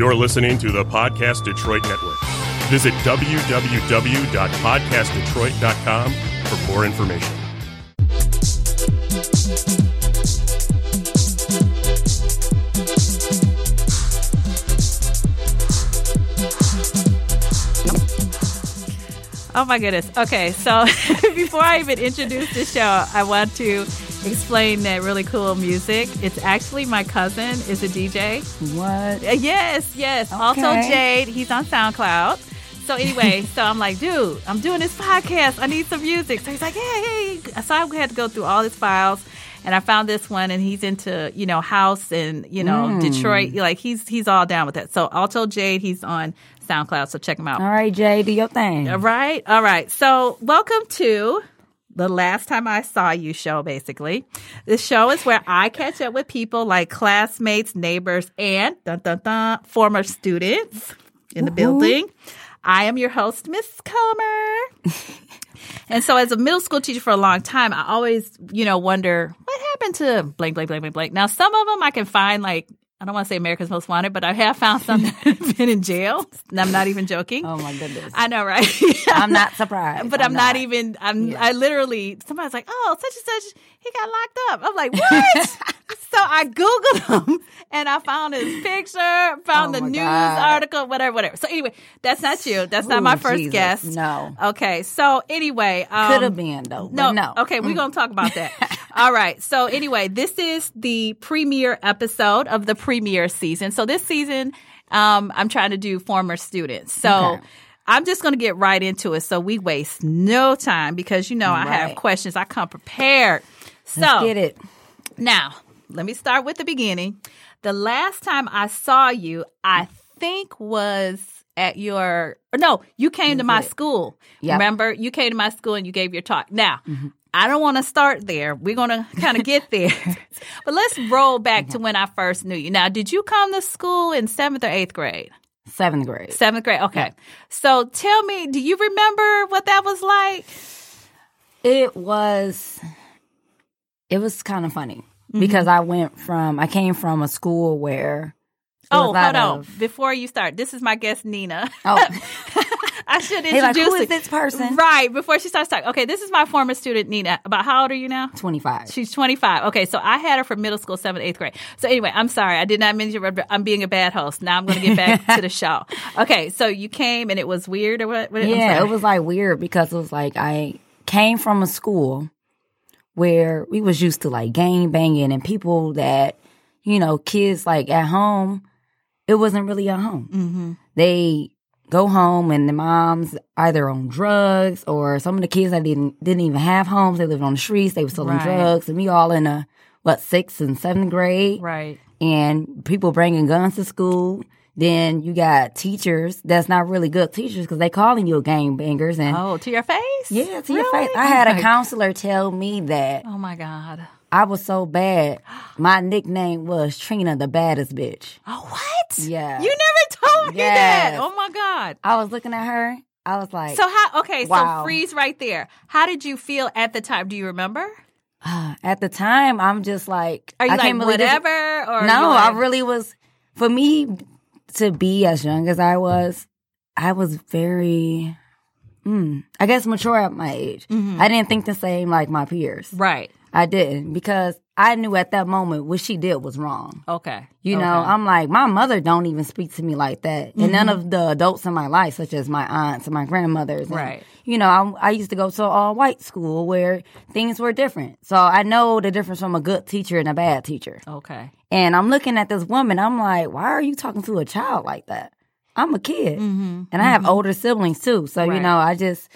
You're listening to the Podcast Detroit Network. Visit www.podcastdetroit.com for more information. Oh my goodness. Okay, so before I even introduce the show, I want to explain that really cool music. It's actually my cousin is a DJ. What? Uh, Yes, yes. Also Jade, he's on SoundCloud. So anyway, so I'm like, dude, I'm doing this podcast. I need some music. So he's like, hey, hey. So I had to go through all his files. And I found this one, and he's into you know house and you know Mm. Detroit. Like he's he's all down with that. So Alto Jade, he's on SoundCloud. So check him out. All right, Jade, do your thing. All right. All right. So, welcome to the last time I saw you show, basically. This show is where I catch up with people like classmates, neighbors, and dun, dun, dun, former students in the building. I am your host, Miss Comer. and so, as a middle school teacher for a long time, I always, you know, wonder what happened to blank, blank, blank, blank, blank. Now, some of them I can find like, I don't want to say America's Most Wanted, but I have found some that have been in jail. And I'm not even joking. Oh my goodness. I know, right? I'm not surprised. but I'm, not. even. I'm. Yeah. I literally. Somebody's like, "Oh, such and such, he got locked up." I'm like, "What?" so I googled him and I found his picture, found Oh the news God. article, whatever, whatever. So anyway, that's not you. That's not Ooh, my first Jesus. guest. No. Okay. So anyway, um, Could have been though. no, no. Okay, we're gonna talk about that. All right. So anyway, this is the premiere episode of the premiere season. So this season, um, I'm trying to do former students. So Okay. I'm just gonna get right into it. So we waste no time because you know I have questions. I come prepared. So Let's get it. now, let me start with the beginning. The last time I saw you, I think was at your no, you came to my school. Yep. Remember, you came to my school and you gave your talk. Now, mm-hmm. I don't want to start there. We're going to kind of get there. but let's roll back to when I first knew you. Now, did you come to school in 7th or 8th grade? Seventh grade. 7th grade. Okay. So, tell me, do you remember what that was like? It was it was kind of funny Mm-hmm. because I went from I came from a school where Oh, was a lot hold on. of- Before you start, this is my guest, Nina. Oh, I should Hey, like, introduce who is this person? Right, before she starts talking. Okay, this is my former student, Nina. About how old are you now? 25. She's 25. Okay, so I had her from middle school, seventh, eighth grade. So anyway, I'm sorry. I did not mean to, but I'm being a bad host. Now I'm going to get back to the show. Okay, so you came and it was weird or what? what Yeah, it was like weird because it was like I came from a school where we was used to like gang banging and people that you know kids like at home. It wasn't really a home. Mm-hmm. They go home and the moms either on drugs or some of the kids that didn't didn't even have homes. They lived on the streets. They were selling Right. drugs, and we all in a what sixth and seventh grade Right. and people bringing guns to school. Then you got teachers that's not really good teachers because they calling you game bangers and Oh, to your face? yeah, to your face. I had Oh a counselor tell me that Oh my God. I was so bad. My nickname was Trina, the baddest bitch. Oh, what? Yeah. You never told me that. Oh my God. I was looking at her. I was like, So how? Okay, so freeze right there. How did you feel at the time? Do you remember? at the time, I'm just like, Are you I like can't believe this- whatever? Or no, you I really was. For me to be as young as I was, I was very, mm, I guess, mature at my age. Mm-hmm. I didn't think the same like my peers. right. I didn't because I knew at that moment what she did was wrong. Okay. You know, Okay. I'm like, my mother don't even speak to me like that. And none Mm-hmm. of the adults in my life, such as my aunts and my grandmothers. and, Right. You know, I, I used to go to all white school where things were different. So I know the difference from a good teacher and a bad teacher. Okay. And I'm looking at this woman, I'm like, why are you talking to a child like that? I'm a kid. Mm-hmm. And I have older siblings too. So, Right. you know, I just,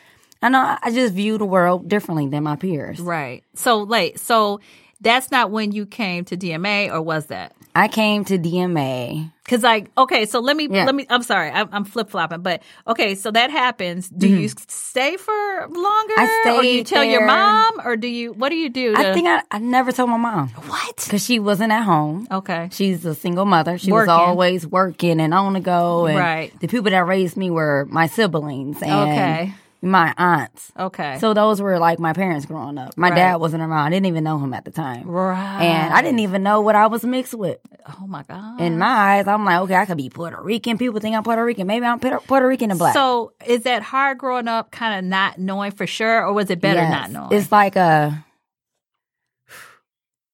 I know I just view the world differently than my peers. Right. So, like, so that's not when you came to DMA, or was that? I came to DMA. Because, like, okay, so let me, Yeah. let me, I'm sorry, I'm, I'm flip flopping, but okay, so that happens. Do you stay for longer? Mm-hmm. I Or you tell your mom, or do you, what do you do? I think I, I never told my mom what? because she wasn't at home. Okay. She's a single mother. She Working. was always working and on the go. And Right. the people that raised me were my siblings. And, Okay. My aunts. Okay. So those were like my parents growing up. My Right. dad wasn't around. I didn't even know him at the time. right. And I didn't even know what I was mixed with. Oh my god. In my eyes, I'm like, okay, I could be Puerto Rican. People think I'm Puerto Rican. Maybe I'm Puerto Rican and black. So is that hard growing up, kind of not knowing for sure, or was it better Yes. not knowing? It's like a. Uh,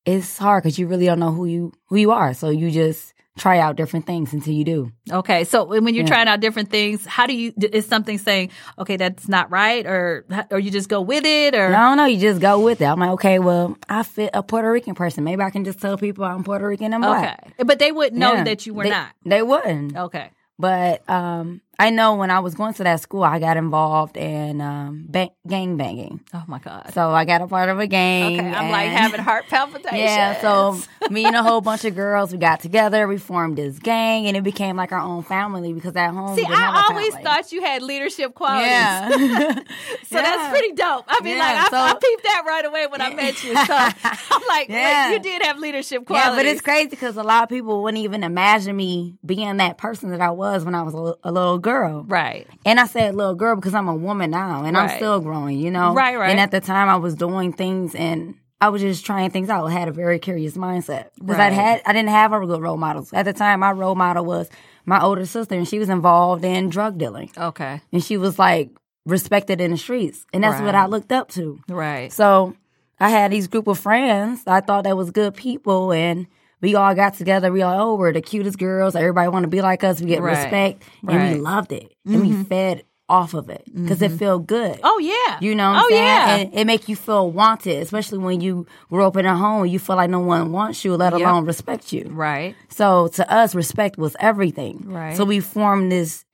it's hard because you really don't know who you who you are. So you just try out different things until you do. okay. So when you're Yeah. trying out different things, how do you? Is something saying, okay, that's not right, or or you just go with it, or I don't know. You just go with it. I'm like, okay, well, I fit a Puerto Rican person. Maybe I can just tell people I'm Puerto Rican and black. okay, but they wouldn't know Yeah. that you were They- not. They wouldn't. Okay. But um, I know when I was going to that school, I got involved in um, ba- gang banging. Oh my god. So I got a part of a gang. Okay, I'm like having heart palpitations. Yeah, so me and a whole bunch of girls, we got together, we formed this gang, and it became like our own family because at home, See, we didn't have a I always thought you had leadership qualities. Yeah. So that's pretty dope. I mean, Yeah, like, I, I peeped that right away when I met you. So I'm like, Yeah. you did have leadership qualities. Yeah, but it's crazy because a lot of people wouldn't even imagine me being that person that I was when I was a, a little girl. Right. And I said little girl because I'm a woman now and I'm still growing, you know? Right, right. And at the time I was doing things and I was just trying things out. I had a very curious mindset. Because Right. I had I didn't have a good role models. At the time my role model was my older sister and she was involved in drug dealing. Okay. And she was like respected in the streets. And that's what I looked up to. Right. So I had these group of friends. I thought that was good people, and we all got together. We all, oh, we're the cutest girls. Everybody want to be like us. We get Right. respect, and Right. Mm-hmm. we loved it, and we fed off of it because it felt good. Oh yeah. You know what I'm oh saying? yeah. And it make you feel wanted, especially when you grew up in a home you feel like no one wants you, let Yep. alone respect you. right. So to us, respect was everything. Right. So we formed this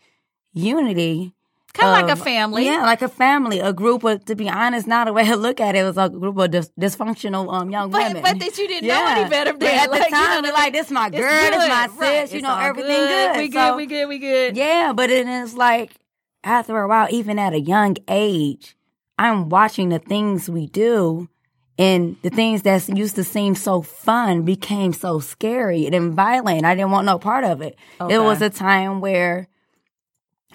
unity Kind of like a family. Yeah, like a family, a group of. To be honest, not the way I look at it, it was a group of dis- dysfunctional um young But, women. but that you didn't know any better But at Like, the you know time, we're like, this my girl, this good. my Right. sis, you It's know, everything good. We good. So- we good. We good. Yeah, but it is like after a while, even at a young age, I'm watching the things we do. And the things that used to seem so fun became so scary and violent. I didn't want no part of it. Okay. It was a time where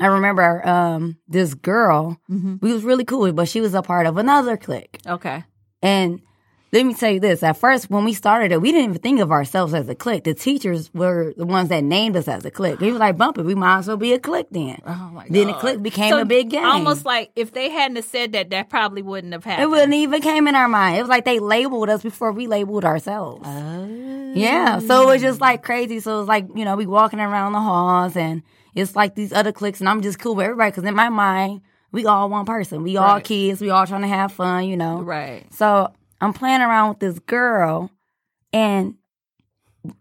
I remember um, this girl. Mm-hmm. We was really cool, but she was a part of another clique. Okay. And let me tell you this: at first, when we started it, we didn't even think of ourselves as a clique. The teachers were the ones that named us as a clique. They were like, "Bump it, we might as well be a clique then." Oh my god. Then the clique became So a big gang. Almost like if they hadn't have said that, that probably wouldn't have happened. it wouldn't even came in our mind. It was like they labeled us before we labeled ourselves. Oh. Yeah, so it was just like crazy. So it was like you know we walking around the halls and it's like these other cliques and I'm just cool with everybody because in my mind we all one person. We all Right. kids. We all trying to have fun. You know. Right. So I'm playing around with this girl, and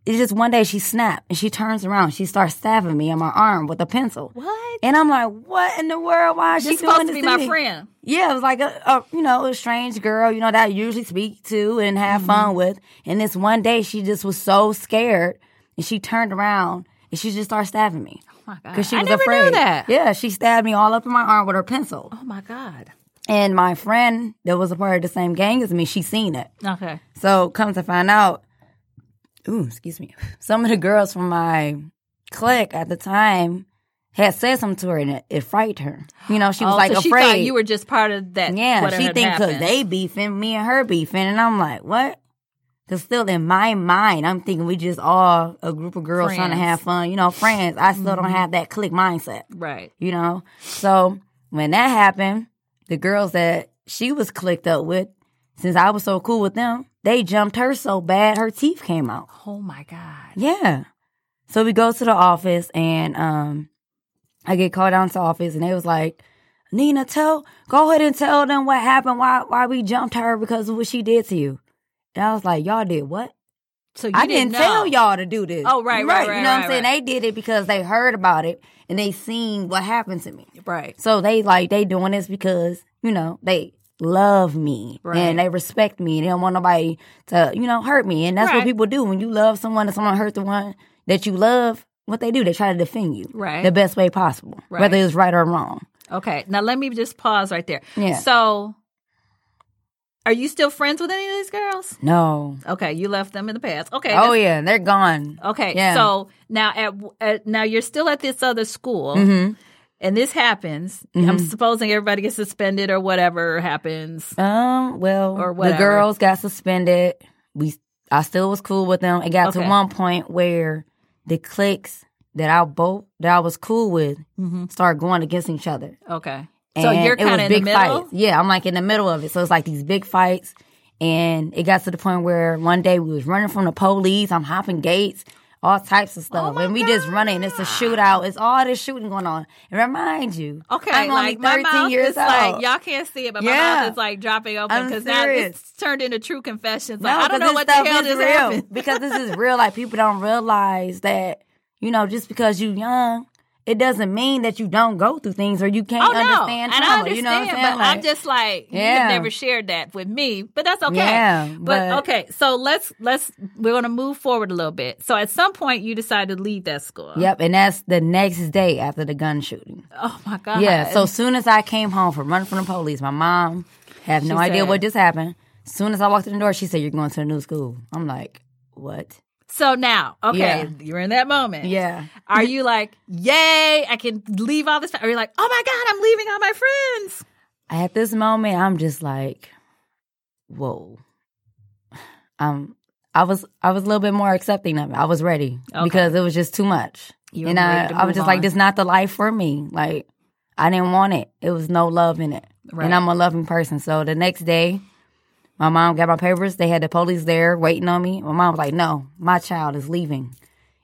it's just one day she snapped and she turns around. She starts stabbing me in my arm with a pencil. What? And I'm like, what in the world? Why is she She's doing supposed to this be my me? friend. Yeah, it was like a, a you know a strange girl, you know that I usually speak to and have Mm-hmm. fun with. And this one day, she just was so scared, and she turned around and she just started stabbing me my god. because she I was never afraid. knew that. Yeah, she stabbed me all up in my arm with her pencil. Oh my god. And my friend that was a part of the same gang as me, she seen it. Okay. So come to find out, ooh, excuse me, some of the girls from my clique at the time had said something to her and it, it frightened her. You know, she was Oh, like so she afraid. thought you were just part of that. yeah, she think because they beefing, me and her beefing, and I'm like, what? Because still in my mind, I'm thinking we just all a group of girls trying to have fun, you know, friends. I still Mm-hmm. don't have that click mindset Right. you know. So when that happened, the girls that she was clicked up with, since I was so cool with them, they jumped her so bad her teeth came out. Oh my god. Yeah. So we go to the office and um I get called down to the office and they was like, Nina, tell go ahead and tell them what happened, why why we jumped her because of what she did to you. And I was like, Y'all did what? So you I didn't know. tell y'all to do this. Oh, right, right, right, You know what I'm saying? right. They did it because they heard about it and they seen what happened to me. Right. So they like they doing this because you know they love me Right. and they respect me. And they don't want nobody to you know hurt me, and that's Right. what people do when you love someone and someone hurt the one that you love. What they do, they try to defend you Right. the best way possible, Right. whether it's right or wrong. Okay. Now let me just pause right there. Yeah. So, are you still friends with any of these girls? No. Okay, you left them in the past. Okay. Oh yeah, they're gone. Okay. Yeah. So now at, at now you're still at this other school. Mhm. and this happens. Mm-hmm. I'm supposing everybody gets suspended or whatever happens. Um, well, Or whatever. the girls got suspended. We, I still was cool with them. It got Okay. to one point where the cliques that I both that I was cool with started going against each other. Okay. So And you're kind of in the big middle. fights. Yeah, I'm like in the middle of it. So it's like these big fights, and it got to the point where one day we was running from the police. I'm hopping gates, all types of stuff, Oh and we just running. It's a shootout. It's all this shooting going on. And remind you, Okay, I'm like only my 13 mouth years is old. like y'all can't see it, but my mouth is like dropping open because now it's turned into true confessions. Like, No, I don't know what the hell just real. happened. because this is real. Like people don't realize that you know just because you young, it doesn't mean that you don't go through things or you can't Oh no, understand and trauma. I understand, you know what I'm saying? but I'm just like you Yeah. have never shared that with me, but that's okay. Yeah, but, but- okay, so let's let's we're gonna move forward a little bit. So at some point, you decided to leave that school. Yep, and that's the next day after the gun shooting. Oh my god. Yeah, so soon as I came home from running from the police, my mom had no She idea said- what just happened. As soon as I walked in the door, she said, "You're going to a new school." I'm like, "What?" So now, okay, Yeah. you're in that moment. Yeah. Are you like, yay, I can leave all this? Or you're like, oh my God, I'm leaving all my friends. At this moment, I'm just like, "Whoa." Um, I was I was a little bit more accepting of it. I was ready Okay. because it was just too much, You and I I was just like, on. "This not the life for me." Like, I didn't want it. It was no love in it, Right. and I'm a loving person. So the next day, my mom got my papers. They had the police there waiting on me. My mom was like, "No, my child is leaving."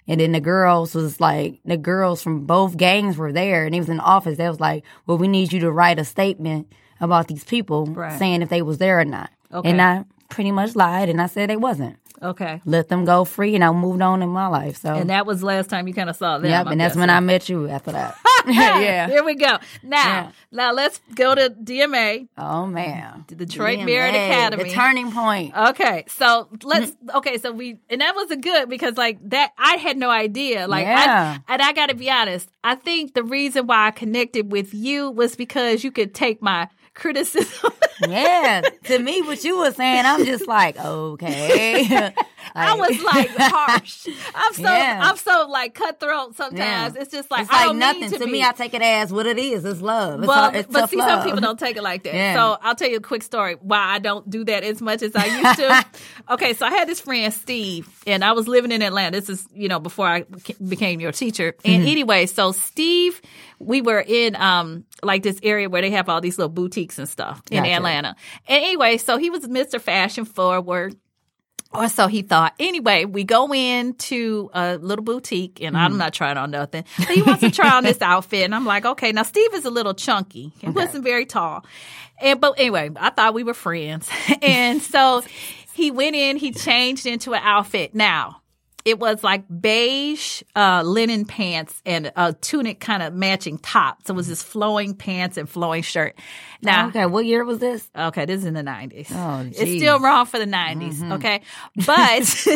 And then the girls was like, the girls from both gangs were there, and he was in the office. They was like, "Well, we need you to write a statement about these people, Right. saying if they was there or not." Okay. And I pretty much lied, and I said they wasn't. Okay. Let them go free, and I moved on in my life. So, And that was the last time you kind of saw them. yep, I'm and that's when. I met you. After that, yeah. Here we go. Now, Yeah. now let's go to DMA. Oh man, The Detroit DMA, Merit Academy. the turning point. Okay, so let's. Mm-hmm. Okay, so we and that was a good because like that I had no idea. Like, Yeah. I, and I got to be honest. I think the reason why I connected with you was because you could take my criticism. yeah, to me, what you were saying, I'm just like, okay. I was like harsh. I'm so Yeah. I'm so like cutthroat sometimes. Yeah. It's just like it's I like don't nothing mean to, to, me. I take it as what it is. It's love. It's, well, hard- it's but see, love. some people don't take it like that. Yeah. So I'll tell you a quick story why I don't do that as much as I used to. okay, so I had this friend Steve, and I was living in Atlanta. This is you know before I became your teacher. And Mm-hmm. anyway, so Steve, we were in um like this area where they have all these little boutiques and stuff in Gotcha. Atlanta. And anyway, so he was Mr. Fashion Forward. Or so he thought. Anyway, we go into a little boutique, and Mm-hmm. I'm not trying on nothing. But he wants to try on this outfit, and I'm like, okay. Now Steve is a little chunky. He wasn't very tall, and but anyway, I thought we were friends, and so he went in. He changed into an outfit. Now it was like beige uh, linen pants and a tunic kind of matching top. So it was this flowing pants and flowing shirt. Now, Okay, what year was this? Okay, this is in the nineties. Oh, it's still wrong for the 90s Mm-hmm. Okay, but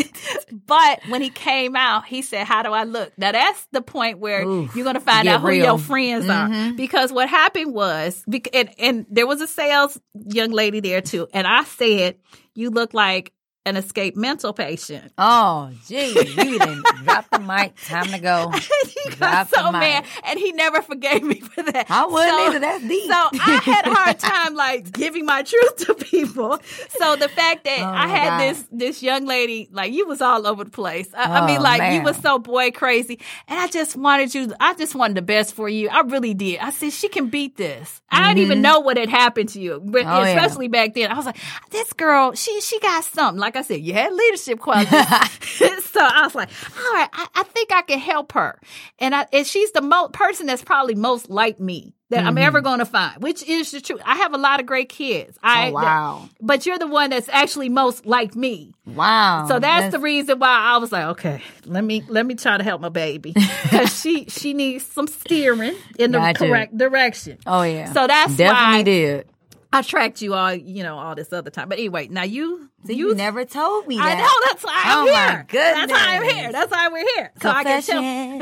but when he came out, he said, "How do I look?" Now that's the point where Oof, you're gonna find out who real. Mm-hmm. your friends are because what happened was, and, and there was a sales young lady there too, and I said, "You look like." An escaped mental patient. Oh, gee, you didn't drop the mic. Time to go. he got so mad, and he never forgave me for that. I wouldn't So- either. That's deep. So I had a hard time like giving my truth to people. So the fact that Oh, I had God. this this young lady, like you was all over the place. I, I mean, Oh, like you man. was so boy crazy, and I just wanted you. I just wanted the best for you. I really did. I said she can beat this. I didn't even know what had happened to you, but Mm-hmm. Oh, yeah. especially back then. I was like, this girl, she she got something. Like I said, you had leadership qualities. so I was like, all right, I, I think I can help her, and I and she's the most person that's probably most like me that I'm Mm-hmm. ever going to find, which is the truth. I have a lot of great kids. I, Oh, wow. but you're the one that's actually most like me. Wow. So that's, the reason why I was like, okay, let me let me try to help my baby because she she needs some steering in the Got you. correct direction. Oh yeah. So that's definitely why did. I tracked you all, you know, all this other time. But anyway, now you See, you, never told me that. I know that's why I'm Oh, here. my That's why I'm here. That's why we're here. So I can tell.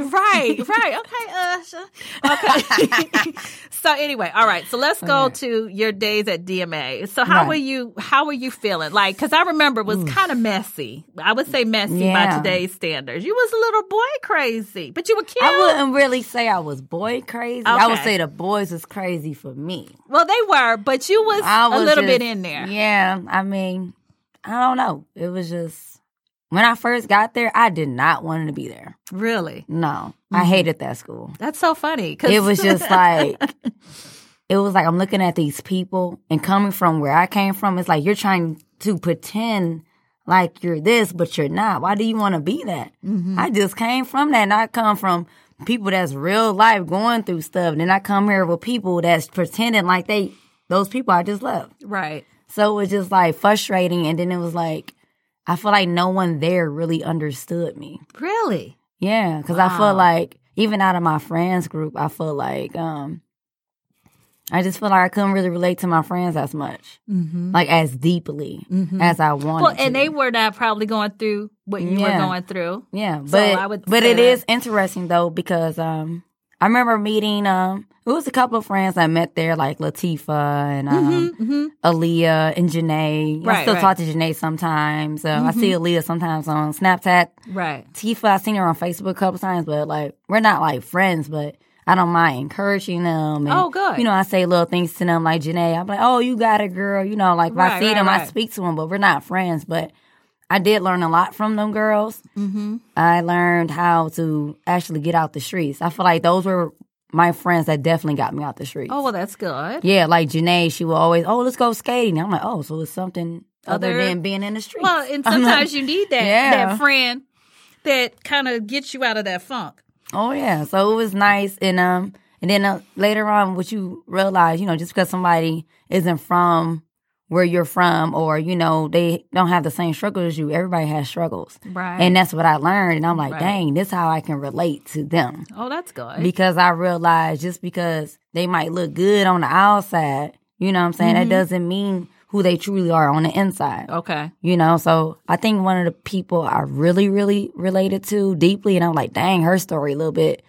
Right, right. Okay, Usher. Okay. so anyway, all right. So let's go Okay. to your days at DMA. So how Right. were you? How were you feeling? Like, because I remember it was kind of messy. I would say messy by today's standards. You was a little boy crazy, but you were cute. I wouldn't really say I was boy crazy. I would say the boys was crazy for me. well, they were, but you was, was a little just- bit in there. Yeah, I mean, I don't know. It was just when I first got there, I did not want to be there. Really, No, I mm-hmm. hated that school. that's so funny. Cause... It was just like it was like I'm looking at these people and coming from where I came from, it's like you're trying to pretend like you're this, but you're not. Why do you want to be that? Mm-hmm. I just came from that and I come from people that's real life going through stuff. And then I come here with people that's pretending like they those people I just left. right. So it was just like frustrating and then it was like I feel like no one there really understood me. Really. Yeah, because I Wow. feel like even out of my friends group, I feel like um, I just feel like I couldn't really relate to my friends as much, Mm-hmm. like as deeply as I wanted. Well, and to. they were not probably going through what you Yeah. were going through. yeah, so but I would but it that- is interesting though because um, I remember meeting um, it was a couple of friends I met there like Latifa and um, Mm-hmm. Aaliyah and Janae. I Right, still right. talk to Janae sometimes. Uh, I see Aaliyah sometimes on Snapchat. Right. Tifa, I seen her on Facebook a couple times, but like we're not like friends, but I don't mind encouraging them. And, Oh, good. You know, I say little things to them like Janae. I'm like, oh, you got it, girl. You know, like if Right, I see them, I speak to them, but we're not friends. But I did learn a lot from them girls. Mm-hmm. I learned how to actually get out the streets. I feel like those were my friends that definitely got me out the streets. Oh well, that's good. yeah, like Janae, she will always, oh, let's go skating. I'm like, oh, so it's something other, Other- than being in the streets. Well, and I'm like, sometimes you need that Yeah. that friend that kind of gets you out of that funk. Oh yeah, so it was nice, and um, and then uh, later on, what you realize, you know, just because somebody isn't from where you're from, or you know, they don't have the same struggles as you, everybody has struggles, Right. and that's what I learned, and I'm like, Right. dang, this is how I can relate to them Oh, that's good. because I realized just because they might look good on the outside, you know, what I'm saying Mm-hmm. that doesn't mean who they truly are on the inside. okay. You know, so I think one of the people I really, really related to deeply, and I'm like, dang, her story a little bit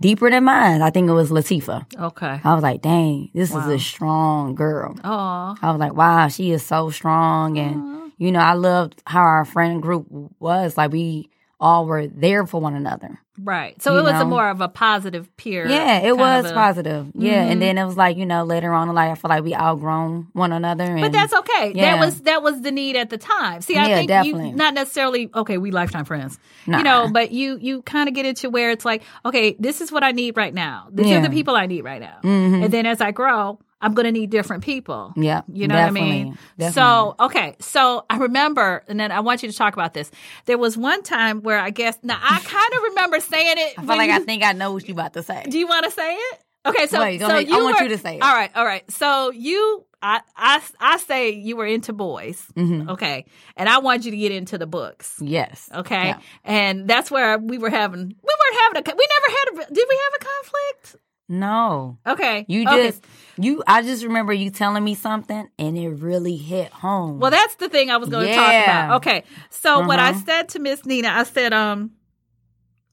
deeper than mine. I think it was Latifa. Okay. I was like, dang, this is a strong girl. Oh. I was like, wow, she is so strong. And, you know, I loved how our friend group was. Like, we all were there for one another. Right. So it was a more of a positive peer. Yeah, it was a- positive. Yeah. Mhm. And then it was like, you know, later on in life, I feel like we outgrown one another. And, But that's okay. Yeah. That was that was the need at the time. See, I Yeah, think definitely. you not necessarily okay. We lifetime friends, Nah. you know, but you you kind of get into where it's like, okay, this is what I need right now. These are the people I need right now. Mhm. And then as I grow, I'm going to need different people. Yeah, You know what I mean? definitely, So, okay. So I remember, and then I want you to talk about this. There was one time where I guess, now I kind of remember saying it. I feel like I think I know what you're about to say. do you want to say it? Okay, so Wait, so ahead. I want were- you to say it. All right, all right. So you, I, I, I say you were into boys. Mhm. Okay, and I want you to get into the books. Yes. Okay, Yeah. and that's where we were having. We weren't having a. We never had a. Did we have a conflict? No. Okay, You okay. You I just remember you telling me something and it really hit home. Well, that's the thing I was going to talk about. Okay, so what I Uh-huh. said to Miss Nina, I said, um,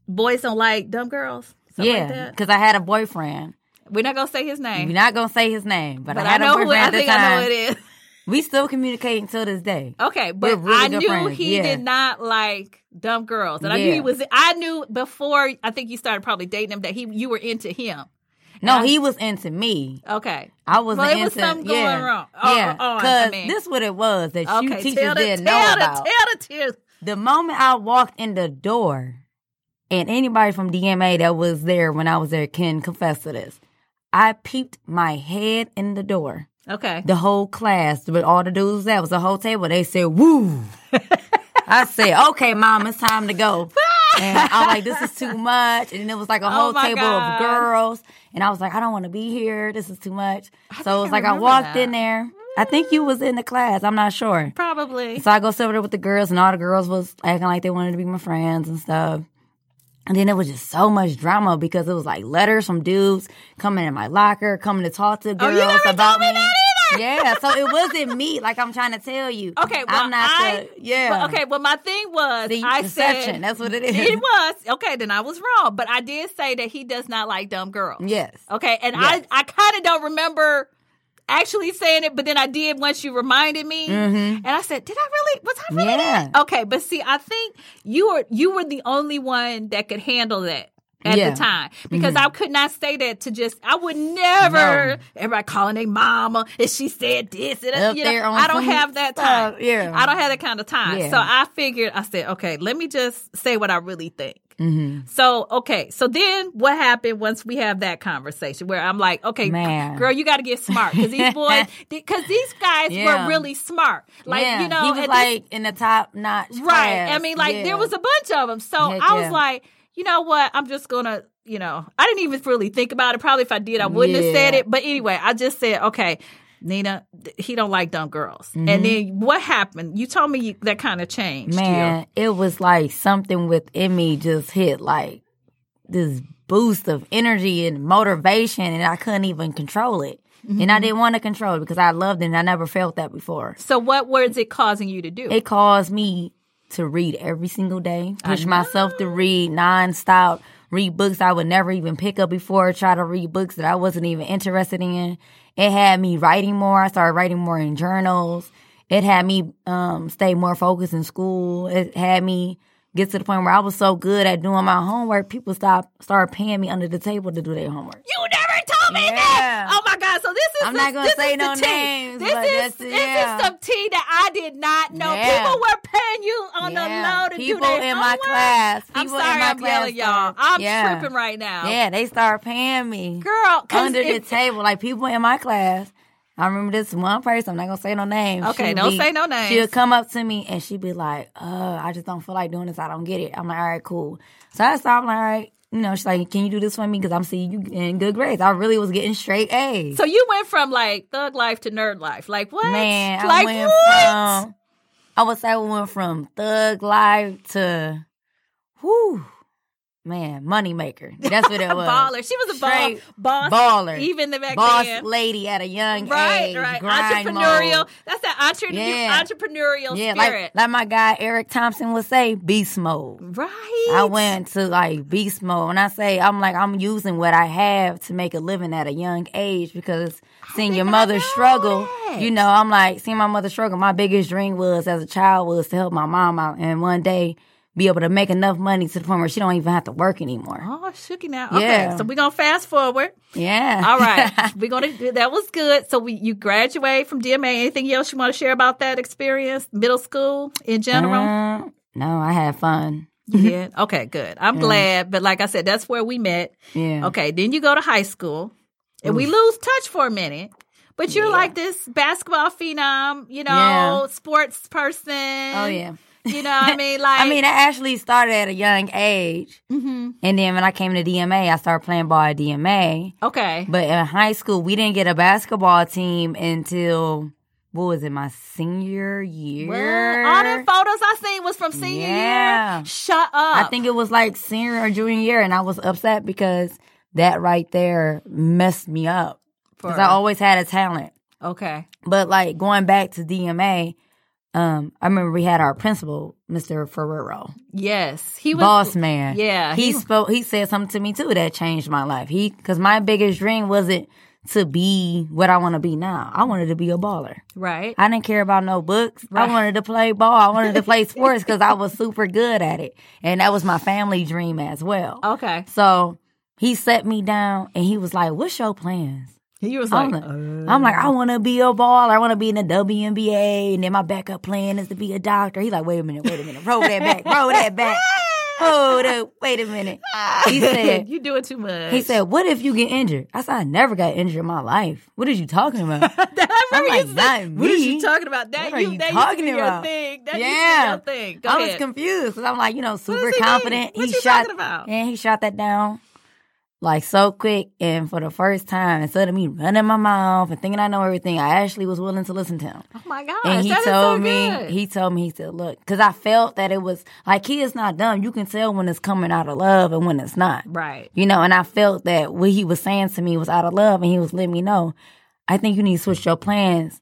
boys don't like dumb girls. Something yeah, that. because I had a boyfriend. We're not gonna say his name, We're not gonna say his name, but, but I I know a who. boyfriend I think I know who it is. We still communicate until this day. Okay, but really I knew friends, he yeah. did not like dumb girls, and I knew he was. I knew before. I think you started probably dating him that he you were into him. No, I- he was into me. Okay, I was Well, it into was something going yeah, wrong. Oh, yeah, oh, oh I because mean- this what it was that you okay. teachers tell the, didn't know tell the, about. tell the truth. the moment I walked in the door, and anybody from DMA that was there when I was there can confess to this. I peeped my head in the door. Okay, The whole class, but all the dudes that was the whole table, they said, "Woo!" I said, "Okay, mom, it's time to go." And I'm like, "This is too much." And it was like a oh whole Oh table God. of girls, and I was like, "I don't want to be here. This is too much." so it was I like I walked that. in there. I think you was in the class. I'm not sure. probably. So I go sit over there with the girls, and all the girls was acting like they wanted to be my friends and stuff. And then it was just so much drama because it was like letters from dudes coming in my locker, coming to talk to girls Oh, you never about told me me. that yeah, so it wasn't me. Like I'm trying to tell you. Okay, well, I'm not I, the yeah. Okay, well, my thing was, The I deception. said That's what it is. It was okay. Then I was wrong, but I did say that he does not like dumb girls. Yes. Okay, and Yes. I I kind of don't remember actually saying it, but then I did once you reminded me, and I said, "Did I really? Was I really?" Mm-hmm. Yeah. that?" Okay, but see, I think you were you were the only one that could handle that. At Yeah. the time, because I could not say that to just, I would never, No. everybody calling their mama, and she said this, and you know, I don't have that stuff, time. yeah. I don't have that kind of time. Yeah. So I figured, I said, okay, let me just say what I really think. Mm-hmm. So, okay. So then what happened once we have that conversation where I'm like, okay, Man. girl, you got to get smart because these boys, because these guys Yeah. were really smart. Like, yeah. you know, he was and this- like in the top notch. right. class. I mean, like Yeah. there was a bunch of them. So I was like, you know what? I'm just to, you know, I didn't even really think about it. Probably if I did, I wouldn't have said it. But anyway, I just said, okay, Nina, he don't like dumb girls. Mm-hmm. And then what happened? You told me you, that kind of changed. you. Man, it was like something within me just hit like this boost of energy and motivation, and I couldn't even control it. And Mm-hmm. I didn't want to control it because I loved it and I never felt that before. So what was it causing you to do? It caused me to read every single day, push myself to read nonstop, read books I would never even pick up before, try to read books that I wasn't even interested in. It had me writing more. I started writing more in journals. It had me um, stay more focused in school. It had me get to the point where I was so good at doing my homework, people stopped started paying me under the table to do their homework. You never told me that. Yeah. Oh my god! So this is I'm this, not gonna this say is the no tea. names, This is this yeah. is some tea that I did not know. Yeah. People were paying you on Yeah. the low to People do their in my class. I'm people in sorry, my I'm yelling, class y'all. I'm Yeah. tripping right now. Yeah, they started paying me. girl. under the table, like people in my class. I remember this one person. I'm not gonna say no names. Okay, don't be- say no names. She would come up to me and she'd be like, "Uh, I just don't feel like doing this. I don't get it." I'm like, "All right, cool." So I stopped. Like, all right, you know, she's like, "Can you do this for me? Because I'm seeing you in good grades." I really was getting straight A's. So you went from like thug life to nerd life. Like what? Man, like I went what? from. I would say I went from thug life to, whoo, man, money maker. That's what it was. baller. She was a ball, boss, baller. even the back boss then. lady at a young Right, age. right. grind Entrepreneurial. mode. That's that entre- Yeah. entrepreneurial Yeah, spirit. like like my guy Eric Thompson would say, beast mode. right. I went to like beast mode. And I say I'm like I'm using what I have to make a living at a young age because oh, seeing your mother struggle, that. you know, I'm like seeing my mother struggle. My biggest dream was as a child was to help my mom out and one day be able to make enough money to the point where she don't even have to work anymore. Oh, shooky now. Okay, Yeah. so we're gonna fast forward. Yeah. All right, we're gonna. do That was good. So we you graduate from DMA. Anything else you want to share about that experience, middle school in general? Um, no, I had fun. You did. Okay, good. I'm glad. But like I said, that's where we met. Yeah. Okay, then you go to high school, and we lose touch for a minute. But you're Yeah. like this basketball phenom, you know, Yeah. sports person. Oh yeah. You know, what I mean, like, I mean, I actually started at a young age. mhm. And then when I came to DMA, I started playing ball at DMA. okay, But in high school, we didn't get a basketball team until, what was it, my senior year? Well, all the photos I seen was from senior Yeah. year. Shut up. I think it was like senior or junior year. And I was upset because that right there messed me up. Because I always had a talent. okay. But like going back to DMA, um, I remember we had our principal, Mr. Ferrero. Yes, he was boss man. Yeah, he, he- spoke. He said something to me too that changed my life. He because my biggest dream wasn't to be what I want to be now. I wanted to be a baller. right. I didn't care about no books. Right. I wanted to play ball. I wanted to play sports because I was super good at it, and that was my family dream as well. Okay. So he set me down and he was like, "What's your plans?" He was I'm like, like, I'm like, I oh. want to be a baller. I want to be in the WNBA, and then my backup plan is to be a doctor. He's like, wait a minute, wait a minute, roll that back, roll that back. Hold up, wait a minute. He said, "You doing too much." he said, what if you get injured? I said, I never got injured in my life. What are you talking about? I'm like, you not What is me. you talking about? That What are you, you that talking be about? Your thing. That Yeah. used to be your thing. Go I was confused because I'm like, you know, super he mean? confident. What he you shot, talking about? and he shot that down like so quick. And for the first time, instead of me running my mouth and thinking I know everything, I actually was willing to listen to him. oh my gosh, and he that is so told me, good. he told me, he said, look, because I felt that it was like he is not dumb. You can tell when it's coming out of love and when it's not. right. You know, and I felt that what he was saying to me was out of love and he was letting me know I think you need to switch your plans.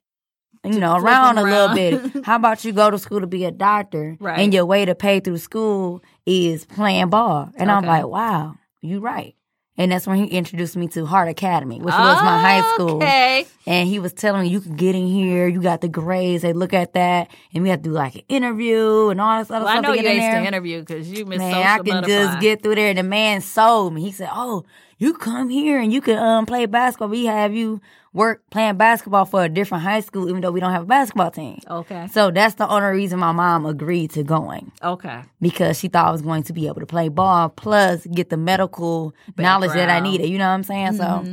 You know, flip around a little bit. How about you go to school to be a doctor, Right. and your way to pay through school is playing ball? And I'm like, wow, you're right. And that's when he introduced me to Heart Academy, which was my high school. Okay. And he was telling me, you can get in here, you got the grades, they look at that, and we have to do like an interview and all this other Well, I know to you get in aced there. the interview because you missed Man, I can butterfly. just get through there. And the man sold me. He said, "Oh, you come here and you can um play basketball. We have you work playing basketball for a different high school, even though we don't have a basketball team." Okay. So that's the only reason my mom agreed to going Okay. because she thought I was going to be able to play ball plus get the medical knowledge that I needed. You know what I'm saying? So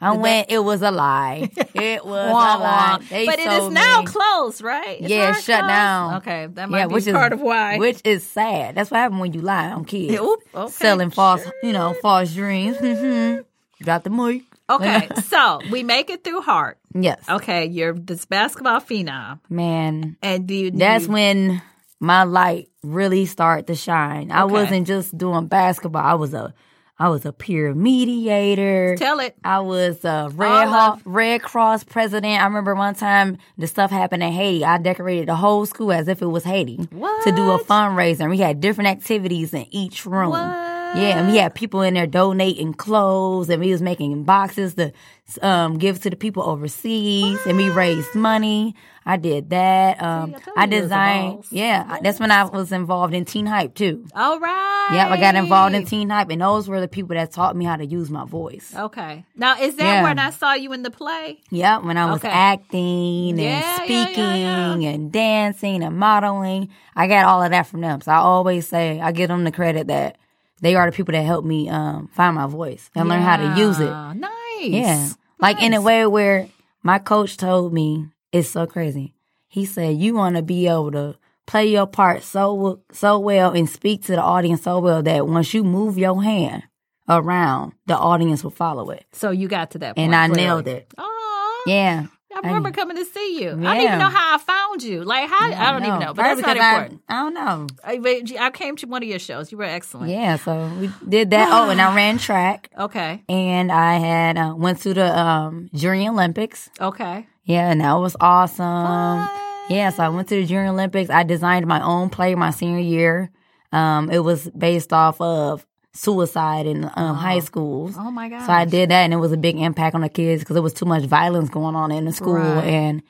I went. It was a lie. It was Wah, a lie. They But it is now me. closed, right? Is Yeah, shut closed? down. Okay, that might yeah, be which part is of why. Which is sad. That's what happened when you lie on kids. Yeah, oop, okay, Selling false, you know, false dreams. Got the mic. okay, so we make it through heart. Yes. Okay, you're this basketball phenom, Man, and do you, that's you- when my light really started to shine. I wasn't just doing basketball. I was a I was a peer mediator. tell it. I was a Red Hawk, Red Cross president. I remember one time the stuff happened in Haiti. I decorated the whole school as if it was Haiti to do a fundraiser. We had different activities in each room. Yeah, and we had people in there donating clothes, and we was making boxes to um, give to the people overseas, and we raised money. I did that. Um, I I you you was a designed. Yeah, that's when I was involved in Teen Hype too. All right. Yeah, I got involved in Teen Hype, and those were the people that taught me how to use my voice. Okay. Now, is that Yeah. when I saw you in the play? Yeah, when I was Okay. acting and Yeah, speaking yeah. and dancing and modeling, I got all of that from them. So I always say I give them the credit that they are the people that help me um, find my voice and learn how to use it. Yeah, Nice. Yeah, like in a way where my coach told me it's so crazy. He said you want to be able to play your part so so well and speak to the audience so well that once you move your hand around, the audience will follow it. So you got to that point. And I clearly. nailed it. Oh, Yeah. I remember coming to see you. I don't even know how I found you. Like how I don't even know, but that's First not off, I- important. I, don't know. I, I came to one of your shows. You were excellent. Yeah, so we did that. Oh, and I ran track, Okay. and I had uh, went to the um, Junior Olympics. Okay. Yeah, and that was awesome. What? Yeah, so I went to the Junior Olympics. I designed my own play my senior year. Um, it was based off of suicide in um, high schools. Oh my god. So I did that, and it was a big impact on the kids because there was too much violence going on in the school. Right. And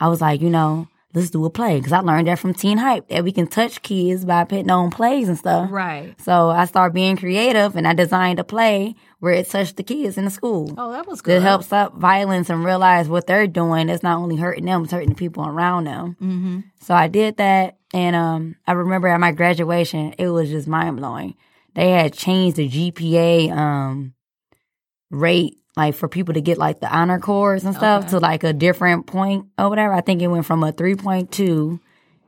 I was like, you know, let's do a play because I learned that from Teen Hype that we can touch kids by putting on plays and stuff. Right. So I started being creative, and I designed a play where it touched the kids in the school. Oh, that was good. That helps stop violence and realize what they're doing. It's not only hurting them; it's hurting the people around them. Mm-hmm. So I did that, and um, I remember at my graduation, it was just mind blowing. They had changed the GPA um rate, like for people to get like the honor cores and stuff, Okay. to like a different point or whatever. I think it went from a three point two,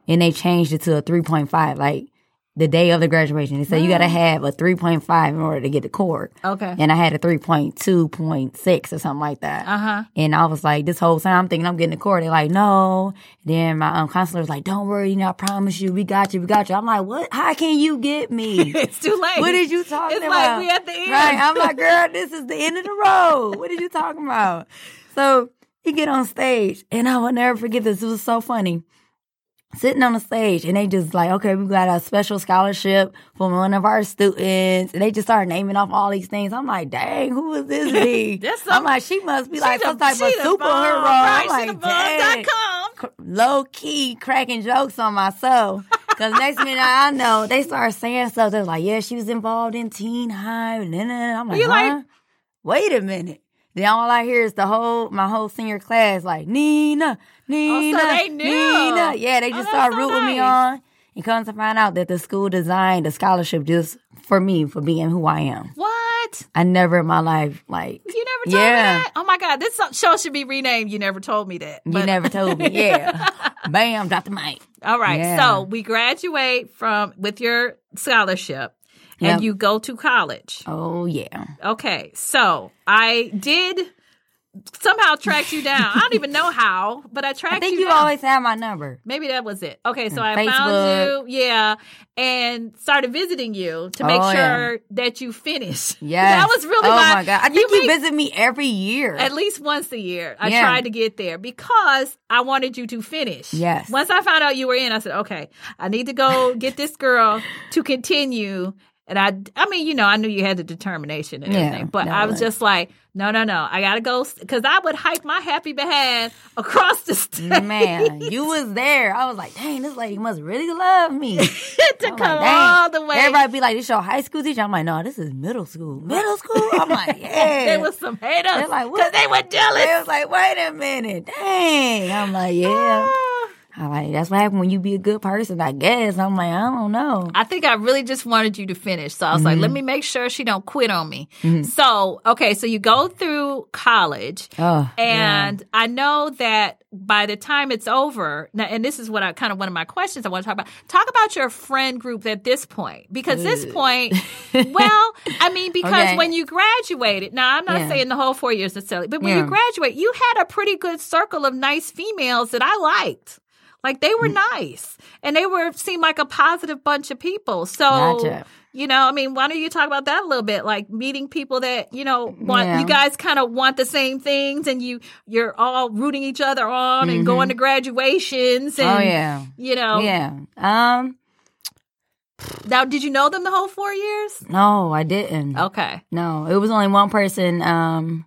and they changed it to a three point five, like the day of the graduation. They said you got to have a three point five in order to get the core, Okay. and I had a three point two point six or something like that. Uh huh. And I was like, this whole time I'm thinking I'm getting the court. They're like, no. Then my um, counselor was like, don't worry, you know, I promise you, we got you, we got you. I'm like, what? How can you get me? It's too late. what did you talking It's about? It's like we at the end. Right. I'm like, girl, this is the end of the road. What are you talking about? So you get on stage, and I will never forget this. It was so funny. Sitting on the stage, and they just like, okay, we got a special scholarship from one of our students, and they just started naming off all these things. I'm like, dang, who is this? be? That's I'm like, she must be like some type of superhero. bomb, I'm right? She like, dang low key cracking jokes on myself. Cause next minute I know they start saying stuff. They're like, "Yeah, she was involved in Teen Hype." And then I'm like, You like- Wait a minute. Then all I hear is the whole my whole senior class like Nina, oh, Nina, Oh, they knew. Nina. Yeah, they Oh, just that's started so rooting me on. And come to find out that the school designed a scholarship just for me for being who I am. What? I never in my life like You never told Yeah. me that? Oh my God. This show should be renamed You Never Told Me That. you never told me. Yeah, bam, the mic. All right. Yeah. So we graduate from with your scholarship and you go to college. Oh yeah. Okay. So I did somehow tracked you down. I don't even know how, but I tracked you. I think you, you down. always had my number. Maybe that was it. Okay, so I found you, yeah, and started visiting you to make Oh, yeah. sure that you finished. Yeah, that was really Oh my. my god! I think you, make- visit me every year. at least once a year. I Yeah. tried to get there because I wanted you to finish. Yes. Once I found out you were in, I said, okay, I need to go get this girl to continue. And I, I mean, you know, I knew you had the determination and Yeah, everything, but I was just like, no, no, no, I gotta go because I would hike my happy behind across the state Man, you was there. I was like, dang, this lady must really love me. to come like, all the way. Everybody be like, this your high school teacher? I'm like, no, this is middle school. Middle school? I'm like, yeah. There was some haters They're like, because they were jealous. They was like, wait a minute. Dang. I'm like, yeah. Ah. I'm like, that's what happened when you be a good person, I guess. I'm like, I don't know. I think I really just wanted you to finish. So I was like, mm-hmm. let me make sure she don't quit on me. Mm-hmm. So, okay, so you go through college Oh, and I know that by the time it's over, now, and this is what I kind of one of my questions I want to talk about. Talk about your friend group at this point, because this point, well, I mean, because Okay. when you graduated, now I'm not Yeah. saying the whole four years necessarily, but when you graduate, you had a pretty good circle of nice females that I liked. Like they Mm. were nice, and they were seemed like a positive bunch of people. So Gotcha. you know, I mean, why don't you talk about that a little bit? Like meeting people that you know want Yeah. you guys kind of want the same things, and you you're all rooting each other on and going to graduations. And, Mm-hmm. oh, yeah. you know. Yeah. Um, Now, did you know them the whole four years? no, I didn't. Okay. No, it was only one person. Um,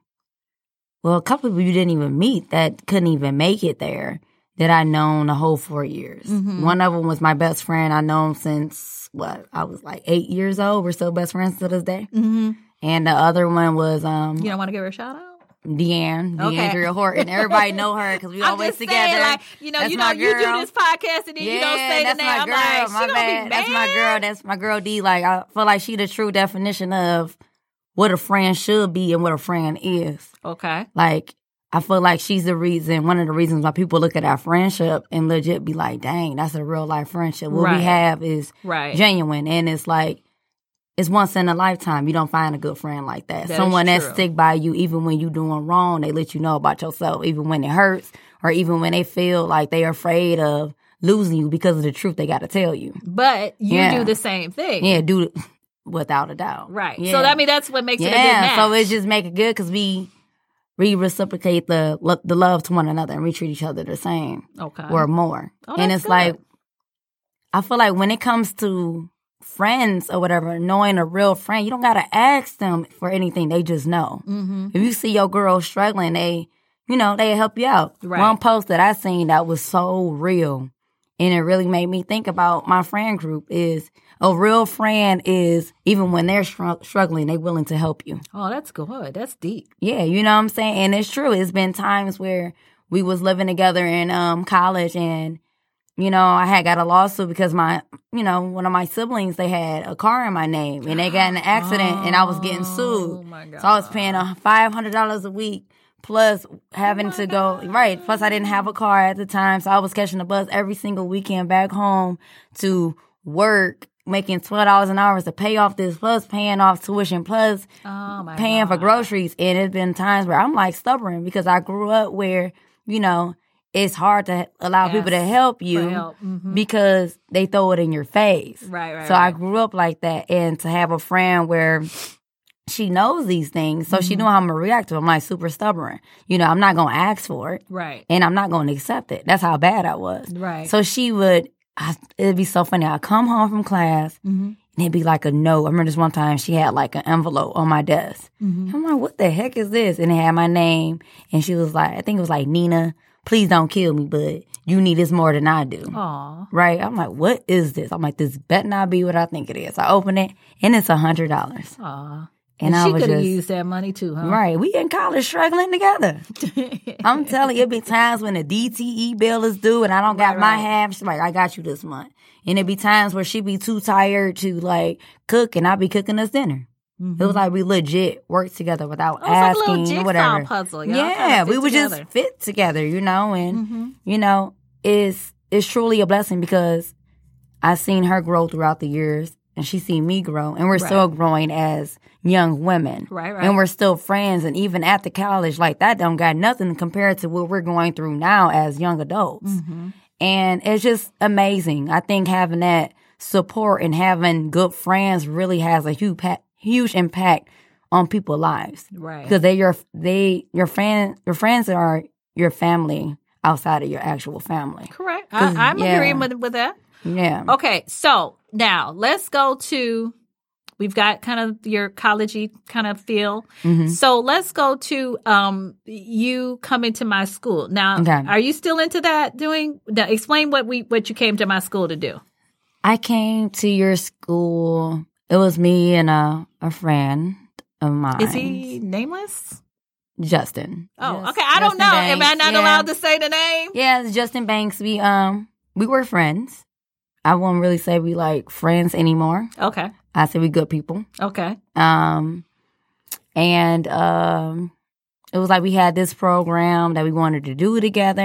well, a couple people you didn't even meet that couldn't even make it there that I known the whole four years. Mm-hmm. One of them was my best friend. I known since what I was like eight years old. We're still best friends to this day. Mm-hmm. And the other one was um You don't want to give her a shout out? Deanne, Okay. Horton. Everybody know her because we I'm always just together. saying, like, you know, That's you know, you do this podcast and then you don't say the name. my I'm like, my she gonna bad. be That's my girl. That's my girl D. Like I feel like she the true definition of what a friend should be and what a friend is. Okay. Like I feel like she's the reason, one of the reasons why people look at our friendship and legit be like, "Dang, that's a real life friendship." What Right. we have is Right. genuine, and it's like it's once in a lifetime. You don't find a good friend like that. That Someone that stick by you even when you doing wrong. They let you know about yourself, even when it hurts, or even when they feel like they are afraid of losing you because of the truth they got to tell you. But you Yeah. do the same thing. Yeah, do it without a doubt. Right. Yeah. So I mean, that's what makes it a good yeah, match. so it just make it good because we we reciprocate the lo- the love to one another and we treat each other the same okay. or more. Oh, and it's like. I feel like when it comes to friends or whatever, knowing a real friend, you don't gotta ask them for anything. They just know. Mm-hmm. If you see your girl struggling, they you know they help you out. Right. One post that I seen that was so real, and it really made me think about my friend group. Is a real friend is even when they're str- struggling, they're willing to help you. Oh, that's good. That's deep. Yeah, you know what I'm saying? And it's true. It's been times where we was living together in um college and you know, I had got a lawsuit because my you know, one of my siblings they had a car in my name and they got in an accident and I was getting Oh sued. my god. So I was paying a five hundred dollars a week plus having to go right. Plus I didn't have a car at the time, so I was catching the bus every single weekend back home to work, making twelve dollars an hour to pay off this, plus paying off tuition, plus oh my paying for groceries. And it's been times where I'm like stubborn because I grew up where, you know, it's hard to allow people to help you help. Mhm. because they throw it in your face. Right, right. So I grew up like that. And to have a friend where she knows these things, so she Mm-hmm. knew how I'm gonna react to it. I'm like super stubborn. You know, I'm not gonna ask for it right. and I'm not gonna accept it. That's how bad I was. Right. So she would, I, it'd be so funny. I'd come home from class Mhm. and it'd be like a note. I remember this one time she had like an envelope on my desk. Mhm. I'm like, what the heck is this? And it had my name. And she was like, I think it was like, Nina, please don't kill me, but you need this more than I do. Aw. Right? I'm like, what is this? I'm like, this better not be what I think it is. I open it and it's a hundred dollars. Aw. And, I she could have used that money too, huh? right. We in college struggling together. I'm telling you, it be times when the DTE bill is due and I don't got Right, my right. half. She's like, I got you this month. And it be times where she be too tired to like cook and I be cooking us dinner. It was like we legit worked together without Mm-hmm. Like a asking or whatever. puzzle, y'all Yeah, we would together. just fit together, you know, and Mhm. you know, it's it's truly a blessing because I've seen her grow throughout the years and she seen me grow, and we're still growing as young women. Right, right. And we're still friends, and even at the college, like that don't got nothing compared to what we're going through now as young adults. Mm-hmm. And it's just amazing. I think having that support and having good friends really has a huge huge impact on people's lives Right. because they your they your friend your friends are your family outside of your actual family. Correct. I, I'm yeah. agreeing with, with that. Yeah. Okay, so now let's go to we've got kind of your collegey kind of feel. Mm-hmm. So let's go to um you coming to my school. Now Okay. are you still into that doing now, explain what we what you came to my school to do. I came to your school. It was me and a a friend of mine. Is he nameless? Justin? Oh, okay. I don't Justin know. Am I not yeah. allowed to say the name? Yeah, it's Justin Banks. We um we were friends. I won't really say we like friends anymore. Okay. I say we good people. Okay. Um, and um, it was like we had this program that we wanted to do together,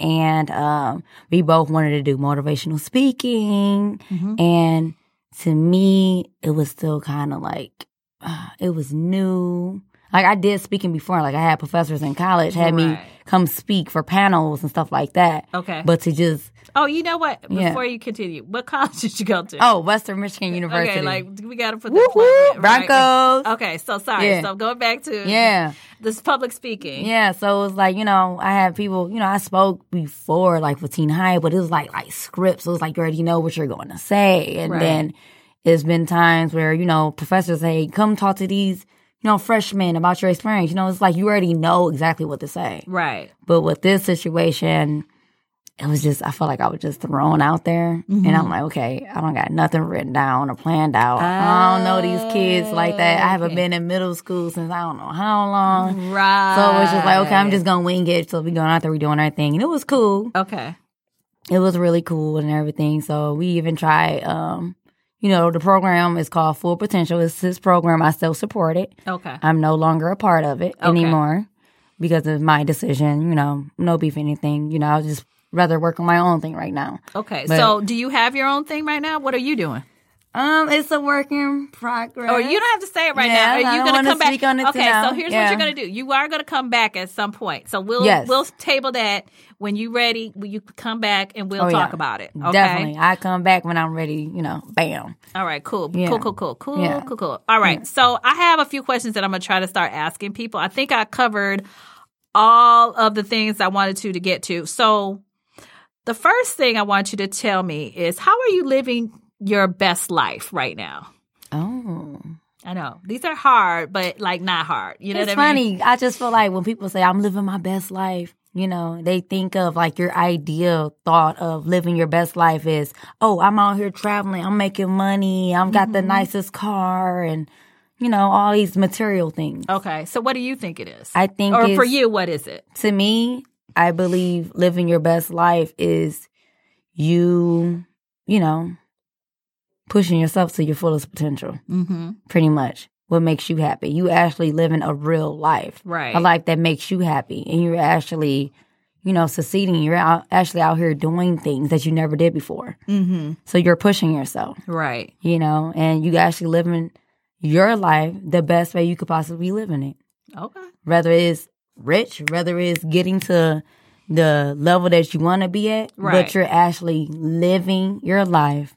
and um, we both wanted to do motivational speaking. Mhm. And to me, it was still kind of like uh, it was new. Like I did speaking before, like I had professors in college had me Right. Come speak for panels and stuff like that. Okay. But to just oh, you know what? Yeah. Before you continue, what college did you go to? oh, Western Michigan University, Okay, like we got to put the plug woo, right? Broncos. Okay, so sorry. Yeah. So going back to Yeah. this public speaking. Yeah, so it was like, you know, I had people, you know, I spoke before like for Teen Hype, but it was like like scripts. It was like you already know what you're going to say. And Right. then it's been times where, you know, professors say, come talk to these, know, freshmen about your experience. You know, it's like you already know exactly what to say. Right. But with this situation, it was just I felt like I was just thrown out there. And I'm like, okay, I don't got nothing written down or planned out. I don't know these kids like that. I haven't Okay. been in middle school since I don't know how long. Right. So it's just like, okay, I'm just gonna wing it. So we going out there, we doing our thing, and it was cool. Okay. It was really cool and everything. So we even tried. Um, you know, the program is called Full Potential. It's this program I still support it. Okay. I'm no longer a part of it Okay. anymore because of my decision. You know, no beef anything. You know, I just rather work on my own thing right now. Okay. But- so do you have your own thing right now? What are you doing? Um, it's a work in progress. Or you don't have to say it right Yeah, now. Are you gonna come back? speak on it okay, now. so here's what you're gonna do. You are gonna come back at some point. So we'll Yes. we'll table that when you're ready. Will you come back and we'll Oh, talk yeah. about it? Okay. Definitely, I come back when I'm ready. You know, bam. All right, cool. Yeah. Cool, cool, cool, cool, Yeah. cool, cool. All right. So I have a few questions that I'm gonna try to start asking people. I think I covered all of the things I wanted to to get to. So the first thing I want you to tell me is how are you living your best life right now? Oh. I know these are hard, but like not hard. You know it's what I mean? funny. I just feel like when people say I'm living my best life, you know, they think of like your ideal thought of living your best life is, oh, I'm out here traveling, I'm making money, I've got the Mm-hmm. nicest car, and you know all these material things. Okay, so what do you think it is? I think, or for you, what is it? to me, I believe living your best life is you, you know, pushing yourself to your fullest potential. Mm-hmm. Pretty much, what makes you happy. You actually living a real life. Right. a life that makes you happy and you're actually you know succeeding you're out, actually out here doing things that you never did before Mm-hmm. so you're pushing yourself Right. you know and you actually living your life the best way you could possibly be living it Okay. whether it's rich whether it's getting to the level that you want to be at Right. but you're actually living your life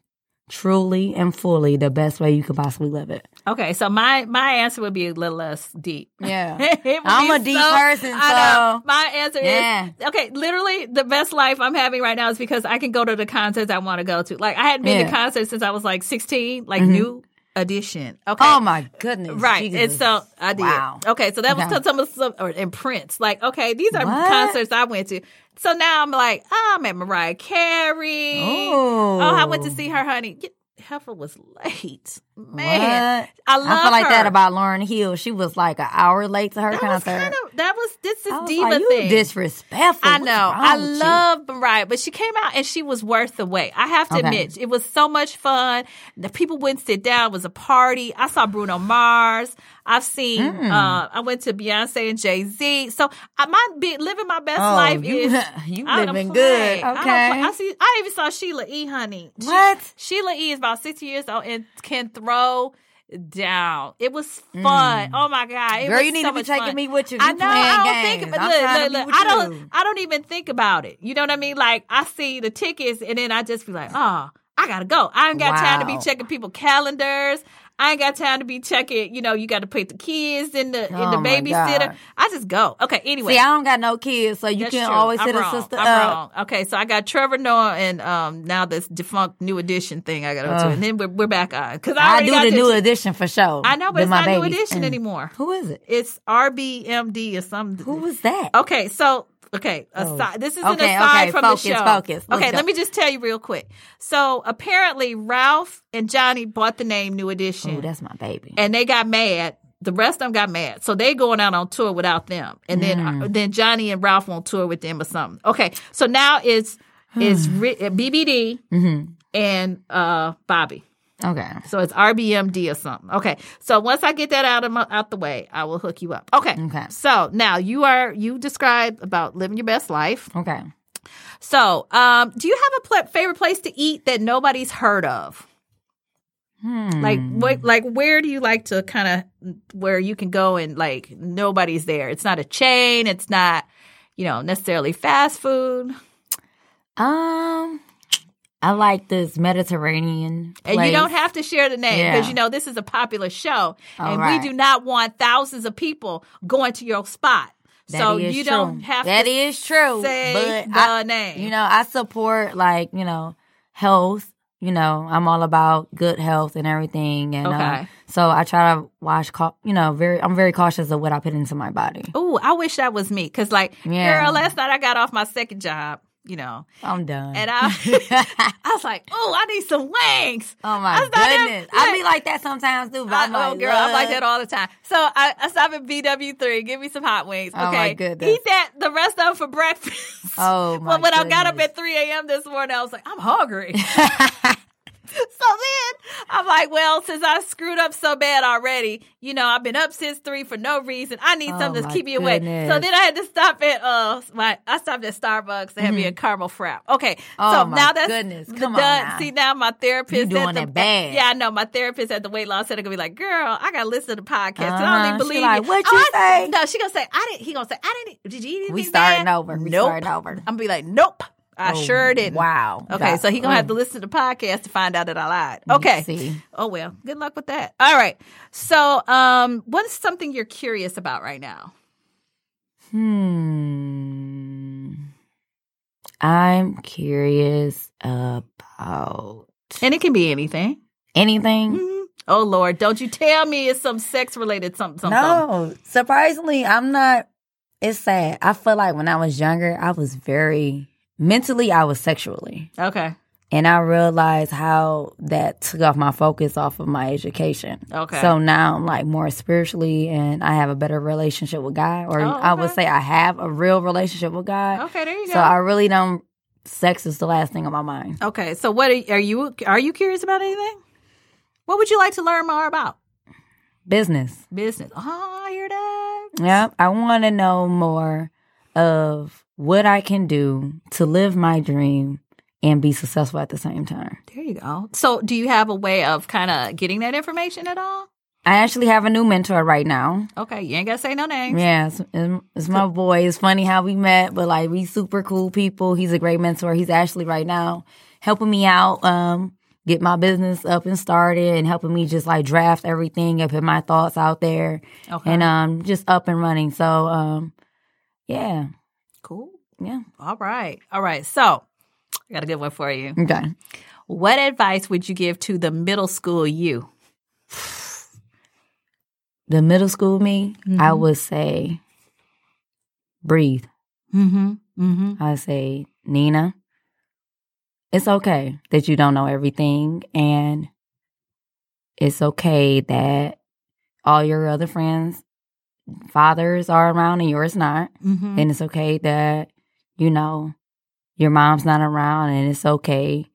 truly and fully the best way you could possibly live it Okay. So my my answer would be a little less deep. yeah I'm a deep person, I know. so- My answer Yeah. is okay. Literally, the best life I'm having right now is because I can go to the concerts I want to go to. Like I hadn't been to Yeah. Mm-hmm. concerts since I was like 16. Like new edition. Okay. oh my goodness Right, and so I did. Wow. Okay, so that was some of some or and Prince. Like, okay, these are What? concerts I went to. So now I'm like, oh, I'm at Mariah Carey. Oh. oh, I went to see her, honey. Heifer was late. Man, What? I love I feel like her. that about Lauryn Hill. She was like an hour late to her That concert. kind of that was this is I was diva like, you thing. disrespectful. I know. I love Mariah, but she came out and she was worth the wait. I have to Okay. admit, it was so much fun. The people wouldn't sit down. It was a party. I saw Bruno Mars. I've seen. Mm. Uh, I went to Beyonce and Jay Z. So I my be living my best Oh, life you, is. you living good. I, Okay. play. I see. I even saw Sheila E. Honey. She- What? Sheila E. is about sixty years old and can throw down. It was fun. Oh my god! It Mm. Girl, you need so to be taking fun. me with you. I know. I don't games. think. But look, look, look. I don't. you. I don't even think about it. You know what I mean? Like I see the tickets, and then I just be like, oh, I gotta go. I ain't got time to be checking people calendars. I ain't got time to be checking. You know, you got to put the kids in the in the Oh, babysitter. I just go. Okay. Anyway, See, I don't got no kids, so you that's can true. always I'm hit a sister I'm up. wrong. Okay, so I got Trevor Noah and um now this defunct New Edition thing I got to to, and then we're, we're back on because I, I do the new edition for sure. I know, but it's not New. Edition Mm. anymore. Who is it? It's RBMD or something. Who was that? Okay, so okay, Oh. aside, this is Okay, an aside okay, from focus, the show. focus. Okay, let me just tell you real quick. So apparently, Ralph and Johnny bought the name New Edition, Oh, that's my baby. and they got mad. The rest of them got mad, so they going out on tour without them, and then Mm. uh, then Johnny and Ralph on tour with them or something. Okay, so now it's it's BBD Mm-hmm. and uh Bobby. Okay. So it's RBMD or something. Okay. So once I get that out of my, out the way, I will hook you up. Okay. Okay. So now you are you described about living your best life. Okay. So, um, do you have a pl- favorite place to eat that nobody's heard of? Hmm. Like what? Like where do you like to kind of where you can go and like nobody's there? It's not a chain. It's not you know necessarily fast food. Um, I like this Mediterranean. And you don't have to share the name because Yeah. you know this is a popular show, All and right. we do not want thousands of people going to your spot. That so you true. don't have That to is true. say but the I, name. You know, I support like you know health. You know, I'm all about good health and everything, and uh, so I try to wash. You know, very. I'm very cautious of what I put into my body. Ooh, I wish that was me. Cause like, Yeah. girl, last night I got off my second job, you know, I'm done. and I, I was like, oh, I need some wings. oh my that- goodness, I be like that sometimes too. But I, I'm oh, like, girl, I'm like that all the time. So I, I stop at BW3. Give me some hot wings. Okay. Oh, my goodness. Eat that, the rest of them for breakfast. Oh, my But when I got up at 3 a.m. this morning, I was like, I'm hungry. So then I'm like, well, since I screwed up so bad already, you know, I've been up since three for no reason. I need Oh, something to keep me awake. So then I had to stop at uh my I stopped at Starbucks to have me a caramel frap. Okay. Oh, so my now that's goodness. the Come on now. See now my therapist doing the, it bad. Yeah, I know. My therapist at the weight loss center gonna be like, girl, I gotta listen to the podcast. 'cause I don't Uh-huh. even believe like, you. "What Oh, you I- say?" No, she gonna say, I didn't he gonna say, I didn't did you eat anything We starting bad? over. We nope. starting over. I'm gonna be like, nope. I Oh, sure didn't. Wow. Okay, so he gonna have to listen to the podcast to find out that I lied. Okay. Oh well, good luck with that. All right. So, um, what is something you're curious about right now? Hmm. I'm curious about And it can be anything. anything. Mhm. Oh Lord, don't you tell me it's some sex related something. something. No, surprisingly, I'm not. It's sad. I feel like when I was younger, I was very mentally, I was sexually, Okay. and I realized how that took off my focus off of my education. Okay. So now I'm like more spiritually, and I have a better relationship with God, or Oh, I would say I have a real relationship with God. Okay. There you go. So I really don't. Sex is the last thing on my mind. okay. So, what are, are you? Are you curious about anything? What would you like to learn more about? Business. Business. Oh, I hear that. Yep. I want to know more of what I can do to live my dream and be successful at the same time. There you go. So, do you have a way of kind of getting that information at all? I actually have a new mentor right now. Okay, you ain't gotta say no names. Yeah, it's, it's my boy. It's funny how we met, but like we super cool people. He's a great mentor. He's actually right now helping me out, um, get my business up and started and helping me just like draft everything and put my thoughts out there Okay. and um just up and running. So um yeah. Cool. Yeah. All right. All right. So, I got a good one for you. Okay. What advice would you give to the middle school you? the middle school me, I would say breathe. Mm-hmm. Mm-hmm. I say, Nina, it's okay that you don't know everything and it's okay that all your other friends fathers are around and yours not Mm-hmm. and it's okay that you know your mom's not around and it's okay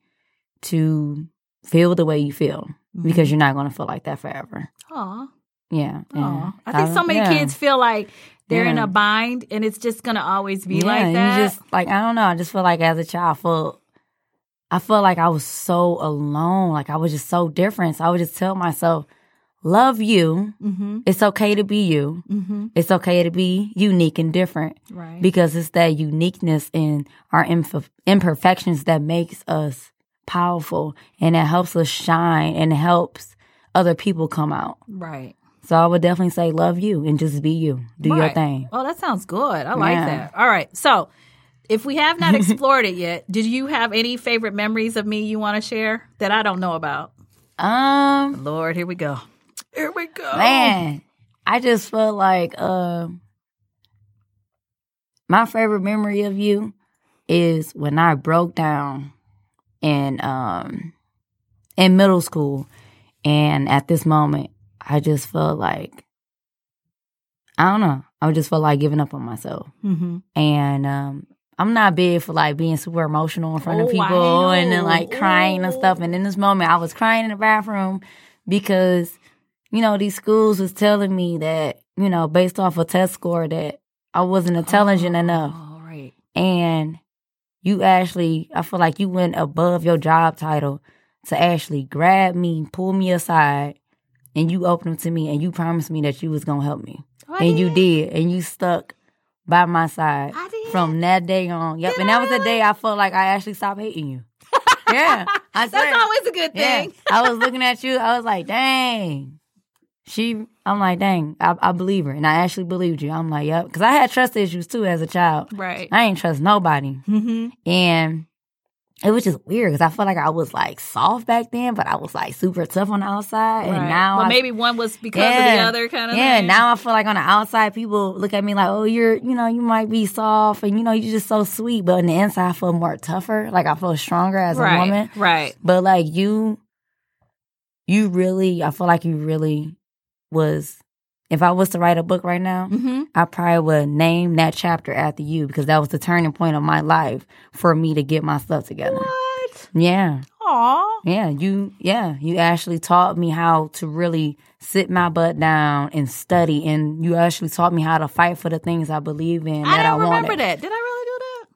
to feel the way you feel because you're not going to feel like that forever Aw. yeah, yeah. I think so many yeah. kids feel like they're in a bind and it's just gonna always be yeah, like that. You just like I don't know. I just feel like as a child, I feel I felt like I was so alone. Like I was just so different. So I would just tell myself, "Love you. mm-hmm. It's okay to be you. Mm-hmm. It's okay to be unique and different Right. because it's that uniqueness and our imp- imperfections that makes us powerful and it helps us shine and helps other people come out. right. So I would definitely say, love you and just be you. Do your thing. Oh, that sounds good. I like Yeah. that. All right. So, if we have not explored it yet, did you have any favorite memories of me you want to share that I don't know about? Um, Lord, here we go. Here we go. Man, I just felt like um my favorite memory of you is when I broke down in um in middle school and at this moment I just felt like I don't know. I just felt like giving up on myself. Mm-hmm. And um I'm not big for like being super emotional in front of Oh, I people and then like crying and stuff. And in this moment, I was crying in the bathroom because, you know, these schools was telling me that, you know, based off a test score that I wasn't intelligent enough. All right. And you actually, I feel like you went above your job title to actually grab me, pull me aside, and you opened them to me and you promised me that you was going to help me. Oh, I and you did. And you stuck by my side I did. from that day on. Yep. Did and I that was the day I felt like I actually stopped hating you. yeah. I swear. That's always a good yeah. thing. I was looking at you. I was like, dang. She, I'm like, dang, I, I believe her. And I actually believed you. I'm like, yep. Because I had trust issues too as a child. Right. I ain't trust nobody. Mm-hmm. And it was just weird because I felt like I was like soft back then, but I was like super tough on the outside. And now well, I maybe one was because of the other kind of yeah, thing. now I feel like on the outside, people look at me like, oh, you're, you know, you might be soft and, you know, you're just so sweet. But on the inside, I feel more tougher. Like I feel stronger as right. a woman. Right. But like you, you really, I feel like you really was, if I was to write a book right now, Mm-hmm. I probably would name that chapter after you because that was the turning point of my life for me to get my stuff together. What? Yeah. Aw. Yeah, you yeah, you actually taught me how to really sit my butt down and study and you actually taught me how to fight for the things I believe in I that I, don't remember wanted. that. Did I really?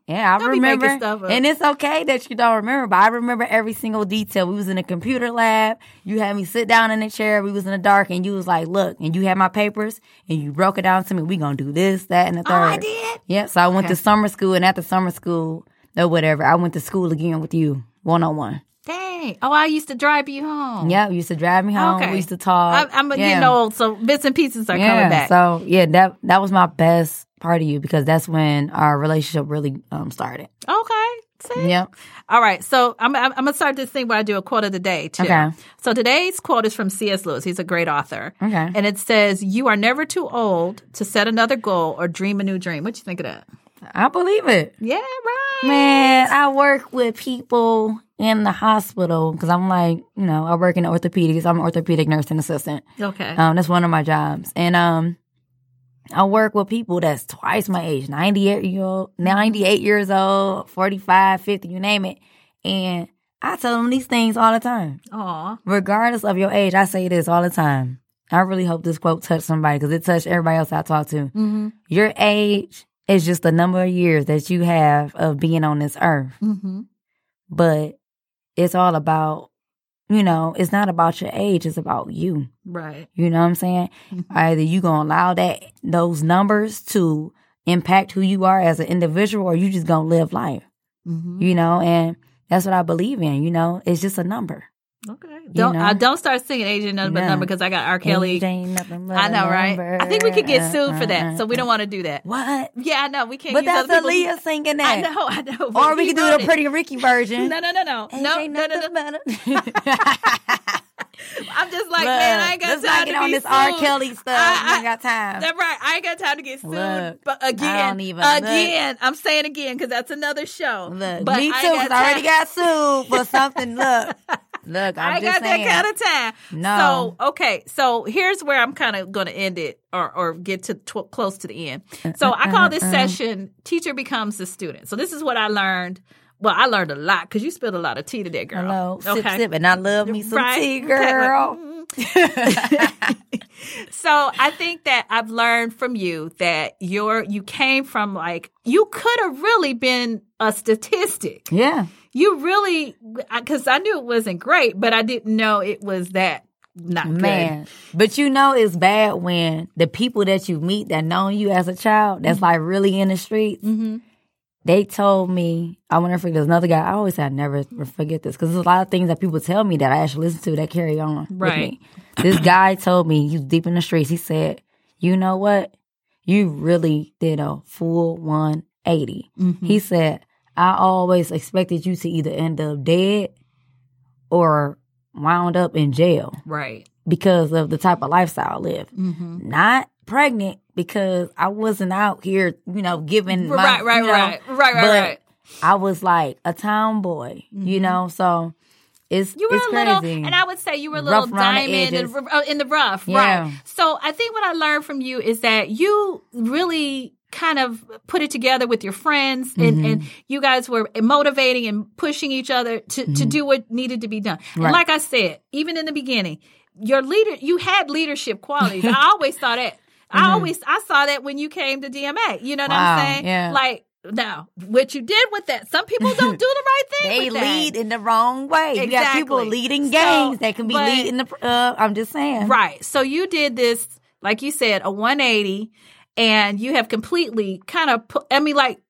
Yeah, I Don't be remember. And it's okay that you don't remember, but I remember every single detail. We was in a computer lab. You had me sit down in a chair. We was in the dark and you was like, look, and you had my papers and you broke it down to me. We gonna do this, that, and the third. Oh, I did. Yeah, so I went to summer school and after summer school or whatever, I went to school again with you, one on one. Dang. Oh, I used to drive you home. Yeah, you used to drive me home. Okay. We used to talk. I, I'm yeah. getting old, so bits and pieces are yeah. coming back. So yeah, that that was my best part of you because that's when our relationship really um started. okay. See? Yep. All right. So I'm, I'm, I'm going to start this thing where I do a quote of the day, too. Okay. So today's quote is from C.S. Lewis. He's a great author. Okay. And it says, You are never too old to set another goal or dream a new dream. What you think of that? I believe it. Yeah, right. Man, I work with people in the hospital because I'm like, you know, I work in orthopedics. I'm an orthopedic nursing assistant. Okay. Um, that's one of my jobs. And um I work with people that's twice my age, 98 year old, 98 years old, 45, 50, you name it. And I tell them these things all the time. Aw. Regardless of your age, I say this all the time. I really hope this quote touched somebody because it touched everybody else I talked to. Mm-hmm. Your age is just the number of years that you have of being on this earth. Mm-hmm. But it's all about, you know, it's not about your age, it's about you. Right. You know what I'm saying? Either you gonna allow that those numbers to impact who you are as an individual, or you just gonna live life. Mm-hmm. You know, and that's what I believe in. You know, it's just a number. Okay. Don't know? I don't start singing age ain't nothing but No. number because I got R. Kelly. Ain't nothing but I know, right? number. I think we could get sued for that, so we uh. don't want to do that. What? Yeah, I know. We can't. But that's Aaliyah singing that. I know, I know. Or we could do the. Pretty Ricky version. No, no, no, no. No, ain't no, no, no. a- I'm just like, Look, man, I ain't got time not to get on be this R. Kelly stuff. I- I, I- ain't got time. That's right. I ain't got time to get sued. Look, but again, even- look. again, I'm saying again because that's another show. Look, but me too, I already got sued for something. Look, Look, I'm I got saying. that kind of time. No. So okay, so here's where I'm kind of going to end it, or or get to tw- close to the end. Uh, so uh, I call Uh-uh, this uh-huh. session "Teacher Becomes the Student." So this is what I learned. Well, I learned a lot because you spilled a lot of tea today, girl. Hello, sip, Okay. sip, and I love me some Right. tea, girl. So I think that I've learned from you that you're you came from like you could have really been a statistic. Yeah, You really because I knew it wasn't great, but I didn't know it was that not good. But you know, it's bad when the people that you meet that know you as a child, that's like really in the streets. Mm-hmm. They told me I to forget. There's another guy. I always say I never forget this because there's a lot of things that people tell me that I actually listen to that carry on Right. This guy told me he's deep in the streets. He said, "You know what? You really did a full 180." Mm-hmm. He said, "I always expected you to either end up dead or wound up in jail Right. Because of the type of lifestyle I live. Mm-hmm. Not pregnant because I wasn't out here, you know, giving my, right, right, you know, right, right, right, but right. I was like a tomboy, you know, so it's You were it's a little, crazy. and I would say you were a little Rough around the diamond in, uh, in the rough, Yeah. right? So I think what I learned from you is that you really kind of put it together with your friends, and, Mm-hmm. and you guys were motivating and pushing each other to, to do what needed to be done. And Mm-hmm. Like I said, even in the beginning, your leader, you had leadership qualities. I always saw that. I always I saw that when you came to DMA. You know what Mm-hmm. Wow, I'm saying? yeah. Like now, what you did with that, some people don't do the right thing. they lead in the wrong way. You got people Exactly. leading So, gangs that can be but- leading the. Uh, I'm just saying, Right. So you did this, like you said, a 180, and you have completely kind of, I mean, like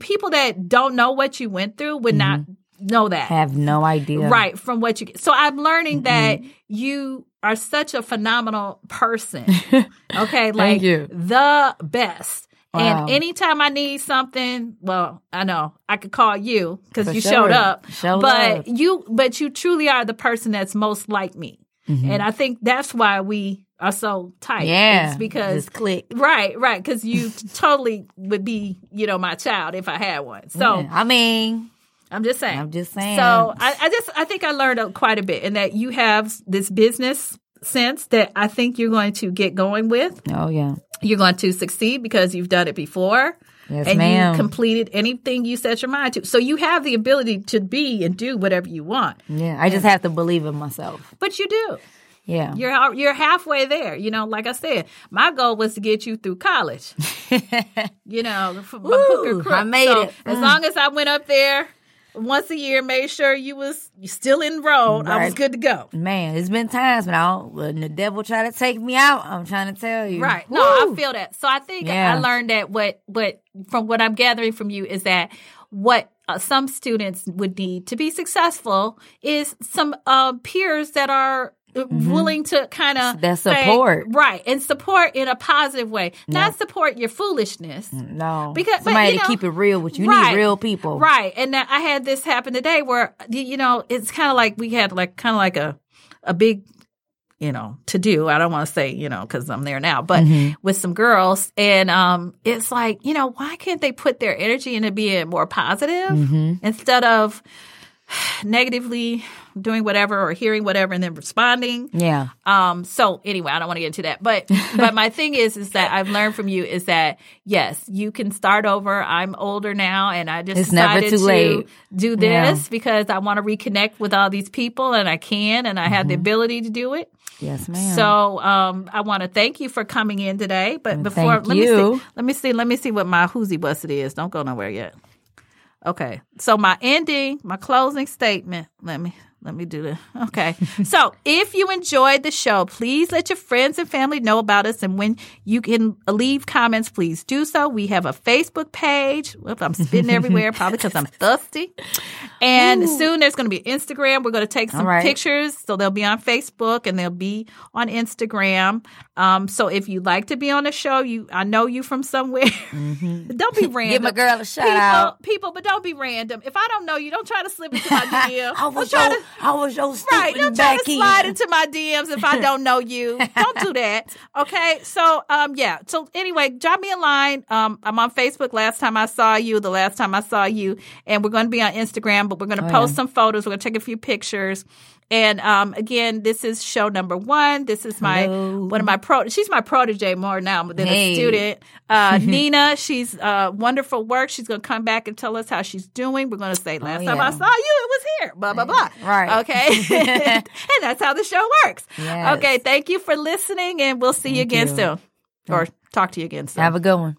people that don't know what you went through would not know that. Mm-hmm. Have no idea. Right. From what you get. So I'm learning that you are such a phenomenal person. Okay. Like you. the best. Wow. And anytime I need something, well, I know I could call you because you sure. showed up. Show but love. you, but you truly are the person that's most like me, Mm-hmm. and I think that's why we are so tight. Yeah, it's because just click. right, right, because you totally would be, you know, my child if I had one. So Yeah. I mean, I'm just saying. I'm just saying. So I, I just I think I learned quite a bit, and that you have this business sense that I think you're going to get going with. oh yeah, You're going to succeed because you've done it before. Yes, and ma'am. you completed anything you set your mind to. So you have the ability to be and do whatever you want. yeah. I just have to believe in myself. But you do. Yeah, You're you're halfway there. You know, like I said, my goal was to get you through college. you know, for my hook or crook. I made So it. As Mm. long as I went up there once a year, made sure you was you still enrolled, I was good to go. man. It's been times when I when the devil try to take me out. I'm trying to tell you, Right. No, I feel that. So I think Yeah. I learned that what what from what I'm gathering from you is that what uh, some students would need to be successful is some uh, peers that are uh, willing to kind of Mm-hmm. That support. right and support in a positive way not support your foolishness No, Because- but, somebody you to know, keep it real with you. You right, need real people. right and i had this happen today where you know it's kind of like we had like kind of like a a big you know to do i don't want to say you know because i'm there now but Mm-hmm. with some girls and um it's like you know why can't they put their energy into being more positive Mm-hmm. instead of negatively doing whatever or hearing whatever and then responding Yeah, um, so anyway, I don't want to get into that. But but my thing is is that I've learned from you is that yes, you can start over. I'm older now and I just It's decided to late. do Yeah. this because I want to reconnect with all these people and I can and I have Mm-hmm. the ability to do it. yes, ma'am. So um, I want to thank you for coming in today. But before Mm, thank let me see let me see let me see what my whoozy busted is. Don't go nowhere yet. Okay. So my ending, my closing statement. Let me let me do the okay. so if you enjoyed the show, please let your friends and family know about us. And when you can leave comments, please do so. We have a Facebook page. Whoop, I'm spitting everywhere, probably because I'm thirsty. And soon there's going to be Instagram. We're going to take some right. pictures, so they'll be on Facebook and they'll be on Instagram. Um, so if you'd like to be on the show, you I know you from somewhere. don't be random. Give my girl a shout people, out. People, but don't be random. If I don't know you, don't try to slip into my DM. I was Don't try to- I was your stupid Right. Don't try to slide into my DMs if I don't know you. Don't do that. Okay. So, um, yeah. So anyway, drop me a line. Um, I'm on Facebook. Last time I saw you, the last time I saw you, and we're going to be on Instagram, but we're going to Oh, post yeah. some photos. We're going to take a few pictures. And um, again, this is show number one. This is my Hello. one of my pro. She's my protege more now than Hey. a student. Uh, Nina, she's uh, wonderful work. She's going to come back and tell us how she's doing. We're going to say, last time I saw you, it was here. Blah blah blah. Right. Okay. and that's how the show works. Yes. Okay. Thank you for listening, and we'll see you again you. soon, or talk to you again soon. Have a good one.